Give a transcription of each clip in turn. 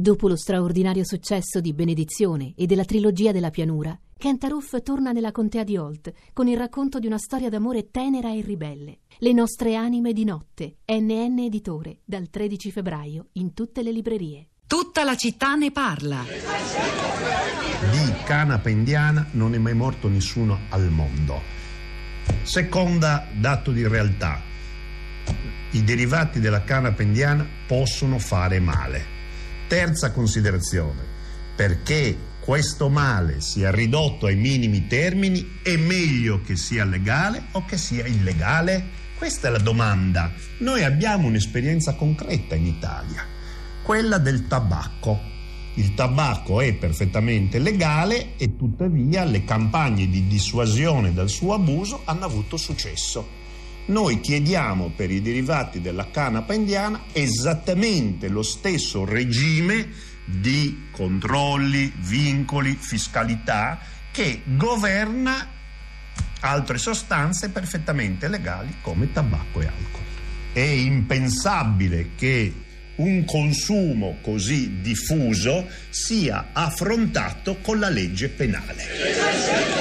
Dopo lo straordinario successo di Benedizione e della trilogia della pianura, Kent Aruf torna nella contea di Holt con il racconto di una storia d'amore tenera e ribelle. Le nostre anime di notte, NN Editore, dal 13 febbraio in tutte le librerie. Tutta la città ne parla. Di canapa indiana non è mai morto nessuno al mondo. Seconda dato di realtà. I derivati della canapa indiana possono fare male. Terza considerazione, perché questo male sia ridotto ai minimi termini, è meglio che sia legale o che sia illegale? Questa è la domanda. Noi abbiamo un'esperienza concreta in Italia, quella del tabacco. Il tabacco è perfettamente legale e tuttavia le campagne di dissuasione dal suo abuso hanno avuto successo noi chiediamo per i derivati della canapa indiana esattamente lo stesso regime di controlli, vincoli, fiscalità che governa altre sostanze perfettamente legali come tabacco e alcol. È impensabile che un consumo così diffuso sia affrontato con la legge penale.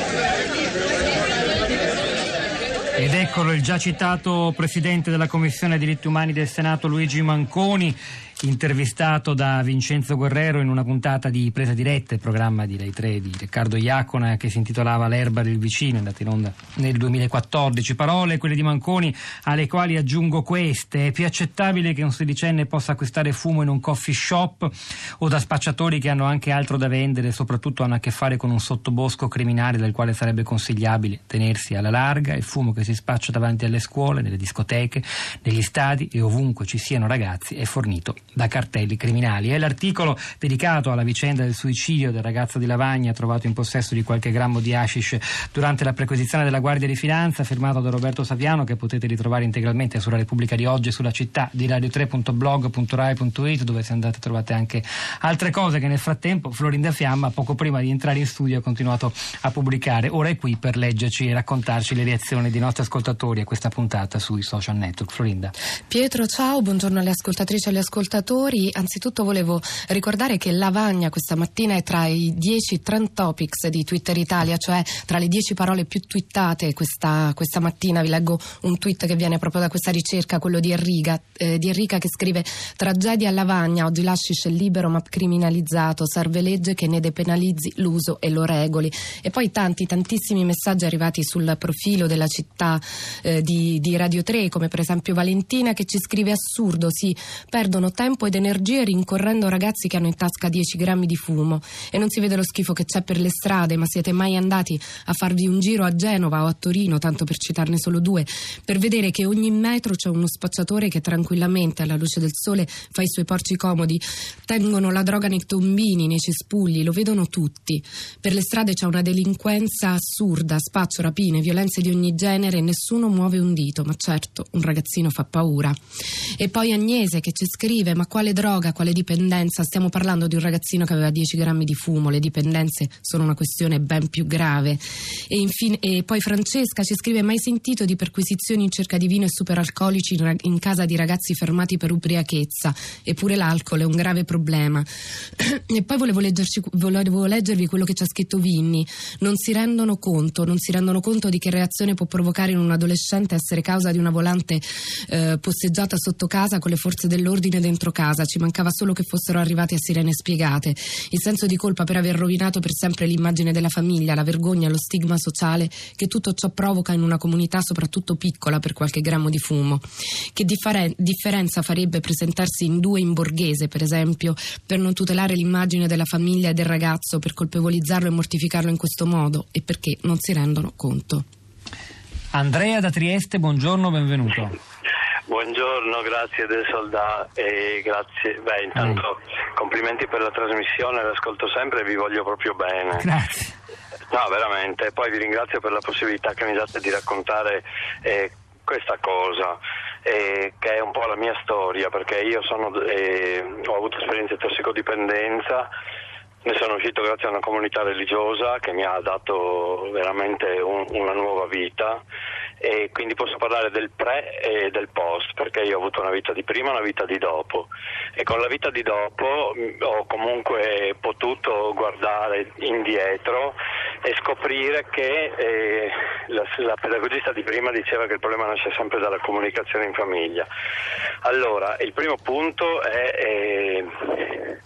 Ed eccolo il già citato presidente della Commissione diritti umani del Senato Luigi Manconi intervistato da Vincenzo Guerrero in una puntata di Presa Diretta, il programma di Rai 3 di Riccardo Iacona che si intitolava L'erba del vicino, andata in onda nel 2014. Parole, quelle di Manconi, alle quali aggiungo queste. È più accettabile che un sedicenne possa acquistare fumo in un coffee shop o da spacciatori che hanno anche altro da vendere soprattutto hanno a che fare con un sottobosco criminale dal quale sarebbe consigliabile tenersi alla larga. Il fumo che si spaccia davanti alle scuole, nelle discoteche, negli stadi e ovunque ci siano ragazzi è fornito da cartelli criminali. È l'articolo dedicato alla vicenda del suicidio del ragazzo di Lavagna trovato in possesso di qualche grammo di hashish durante la prequisizione della Guardia di Finanza, firmato da Roberto Saviano, che potete ritrovare integralmente sulla Repubblica di oggi sulla città di radio3.blog.rai.it, dove se andate trovate anche altre cose che nel frattempo Florinda Fiamma, poco prima di entrare in studio, ha continuato a pubblicare. Ora è qui per leggerci e raccontarci le reazioni dei nostri ascoltatori a questa puntata sui social network. Florinda. Pietro, ciao, buongiorno alle ascoltatrici e agli ascoltatori anzitutto volevo ricordare che Lavagna questa mattina è tra i 10 trend topics di Twitter Italia, cioè tra le 10 parole più twittate questa, questa mattina. Vi leggo un tweet che viene proprio da questa ricerca, quello di Enrica, eh, di Enrica che scrive tragedia a Lavagna, oggi l'ashish è libero ma criminalizzato, serve legge che ne depenalizzi l'uso e lo regoli. E poi tanti, tantissimi messaggi arrivati sul profilo della città eh, di, di Radio 3, come per esempio Valentina che ci scrive assurdo, si perdono tempo ed energie rincorrendo ragazzi che hanno in tasca 10 grammi di fumo e non si vede lo schifo che c'è per le strade, ma siete mai andati a farvi un giro a Genova o a Torino, tanto per citarne solo due, per vedere che ogni metro c'è uno spacciatore che tranquillamente alla luce del sole fa i suoi porci comodi, tengono la droga nei tombini, nei cespugli, lo vedono tutti. Per le strade c'è una delinquenza assurda, spaccio, rapine, violenze di ogni genere e nessuno muove un dito, ma certo un ragazzino fa paura. E poi Agnese che ci scrive ma quale droga, quale dipendenza? Stiamo parlando di un ragazzino che aveva 10 grammi di fumo, le dipendenze sono una questione ben più grave. E, infine, e poi Francesca ci scrive: Mai sentito di perquisizioni in cerca di vino e superalcolici in, in casa di ragazzi fermati per ubriachezza? Eppure l'alcol è un grave problema. e poi volevo, volevo leggervi quello che ci ha scritto Vinni. Non si rendono conto, non si rendono conto di che reazione può provocare in un adolescente essere causa di una volante eh, posseggiata sotto casa con le forze dell'ordine dentro casa, ci mancava solo che fossero arrivati a sirene spiegate. Il senso di colpa per aver rovinato per sempre l'immagine della famiglia, la vergogna, lo stigma sociale che tutto ciò provoca in una comunità soprattutto piccola per qualche grammo di fumo. Che differen- differenza farebbe presentarsi in due in borghese, per esempio, per non tutelare l'immagine della famiglia e del ragazzo, per colpevolizzarlo e mortificarlo in questo modo e perché non si rendono conto. Andrea da Trieste, buongiorno, benvenuto. Buongiorno, grazie del soldato e grazie. Beh, intanto mm. complimenti per la trasmissione, l'ascolto sempre e vi voglio proprio bene. Grazie. No, veramente. Poi vi ringrazio per la possibilità che mi date di raccontare eh, questa cosa, eh, che è un po' la mia storia, perché io sono, eh, ho avuto esperienza di tossicodipendenza. Ne sono uscito grazie a una comunità religiosa che mi ha dato veramente un, una nuova vita e quindi posso parlare del pre e del post perché io ho avuto una vita di prima e una vita di dopo e con la vita di dopo mh, ho comunque potuto guardare indietro e scoprire che eh, la, la pedagogista di prima diceva che il problema nasce sempre dalla comunicazione in famiglia. Allora, il primo punto è... è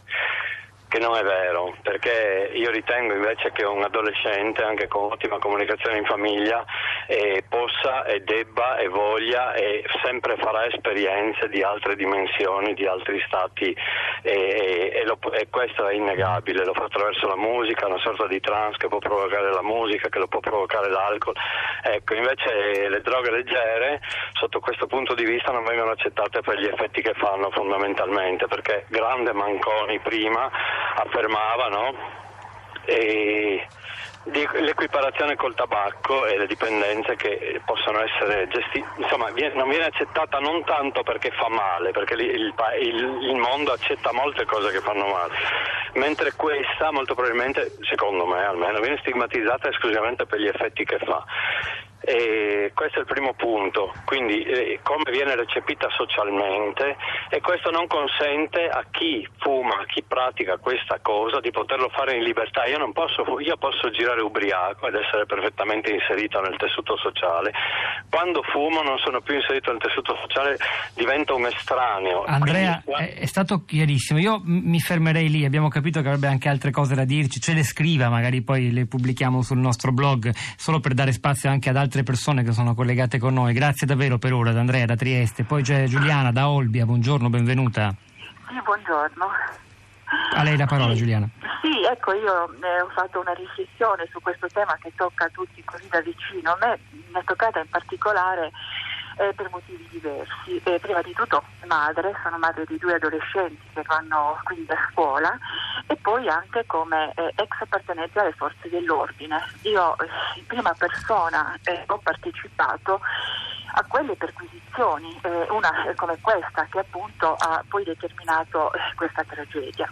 che non è vero, perché io ritengo invece che un adolescente, anche con ottima comunicazione in famiglia, eh, possa e debba e voglia e sempre farà esperienze di altre dimensioni, di altri stati e, e, lo, e, questo è innegabile, lo fa attraverso la musica, una sorta di trance che può provocare la musica, che lo può provocare l'alcol. Ecco, invece le droghe leggere sotto questo punto di vista non vengono accettate per gli effetti che fanno fondamentalmente, perché grande Manconi prima affermavano e l'equiparazione col tabacco e le dipendenze che possono essere gestite, insomma non viene accettata non tanto perché fa male, perché il, il, il, mondo accetta molte cose che fanno male, mentre questa molto probabilmente, secondo me almeno, viene stigmatizzata esclusivamente per gli effetti che fa. E questo è il primo punto, quindi eh, come viene recepita socialmente e questo non consente a chi fuma, a chi pratica questa cosa di poterlo fare in libertà. Io, posso, io posso girare ubriaco ed essere perfettamente inserito nel tessuto sociale. Quando fumo non sono più inserito nel tessuto sociale, divento un estraneo. Andrea, quindi... è stato chiarissimo. Io mi fermerei lì, abbiamo capito che avrebbe anche altre cose da dirci, ce le scriva, magari poi le pubblichiamo sul nostro blog, solo per dare spazio anche ad altre persone che sono collegate con noi. Grazie davvero per ora ad Andrea da Trieste. Poi c'è Giuliana da Olbia, buongiorno, benvenuta. Sì, buongiorno. A lei la parola Giuliana. Sì, ecco, io eh, ho fatto una riflessione su questo tema che tocca a tutti così da vicino. A me mi è toccata in particolare eh, per motivi diversi. Eh, prima di tutto madre, sono madre di due adolescenti che vanno quindi a scuola e poi anche come eh, ex appartenente alle forze dell'ordine. Io eh, in prima persona eh, ho partecipato a quelle perquisizioni, eh, una come questa che appunto ha poi determinato questa tragedia.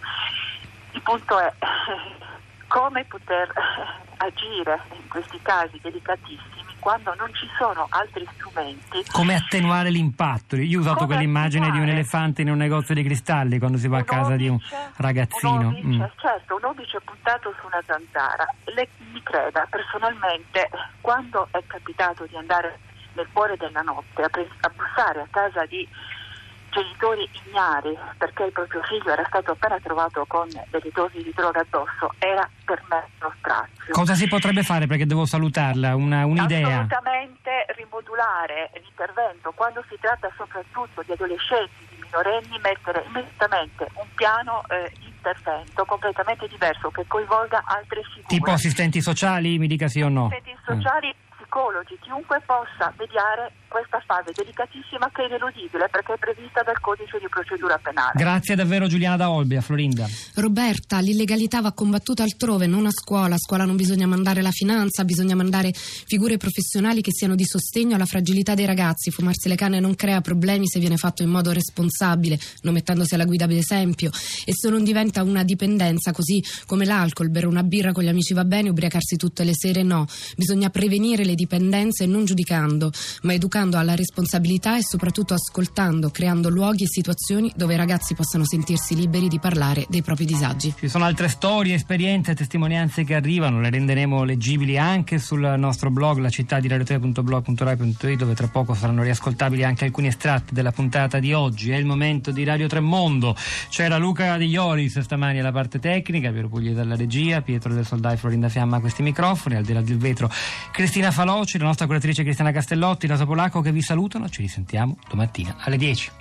Il punto è come poter agire in questi casi delicatissimi quando non ci sono altri strumenti. Come attenuare l'impatto? Io ho usato quell'immagine attenuare? di un elefante in un negozio di cristalli quando si va un a casa obice, di un ragazzino. Un obice, mm. Certo, un obice puntato su una zanzara. Le, mi creda, personalmente, quando è capitato di andare nel cuore della notte a, pre- a bussare a casa di genitori ignari perché il proprio figlio era stato appena trovato con delle dosi di droga addosso era per me uno strazio. Cosa si potrebbe fare perché devo salutarla? Una, un'idea? Assolutamente rimodulare l'intervento quando si tratta soprattutto di adolescenti, di minorenni, mettere immediatamente un piano eh, di intervento completamente diverso che coinvolga altre figure. Tipo assistenti sociali, mi dica sì o no? Assistenti sociali, mm. Psicologi, chiunque possa mediare questa fase delicatissima che è ineludibile perché è prevista dal codice di procedura penale. Grazie davvero Giuliana da Olbia, Florinda. Roberta, l'illegalità va combattuta altrove, non a scuola. A scuola non bisogna mandare la finanza, bisogna mandare figure professionali che siano di sostegno alla fragilità dei ragazzi. Fumarsi le canne non crea problemi se viene fatto in modo responsabile, non mettendosi alla guida d'esempio. E se non diventa una dipendenza, così come l'alcol, bere una birra con gli amici va bene, ubriacarsi tutte le sere no. Bisogna prevenire le dipendenze non giudicando, ma educando alla responsabilità e soprattutto ascoltando, creando luoghi e situazioni dove i ragazzi possano sentirsi liberi di parlare dei propri disagi. Ci sono altre storie, esperienze, testimonianze che arrivano, le renderemo leggibili anche sul nostro blog, la città di radiote.blog.rai.it dove tra poco saranno riascoltabili anche alcuni estratti della puntata di oggi. È il momento di Radio Tremondo. C'era Luca Di Ioris stamani alla parte tecnica, Piero Pugliese alla regia, Pietro del Soldai, Florinda Fiamma a questi microfoni, al di là del vetro Cristina Faloci, la nostra curatrice Cristiana Castellotti, la Polacco che vi salutano, ci risentiamo domattina alle 10.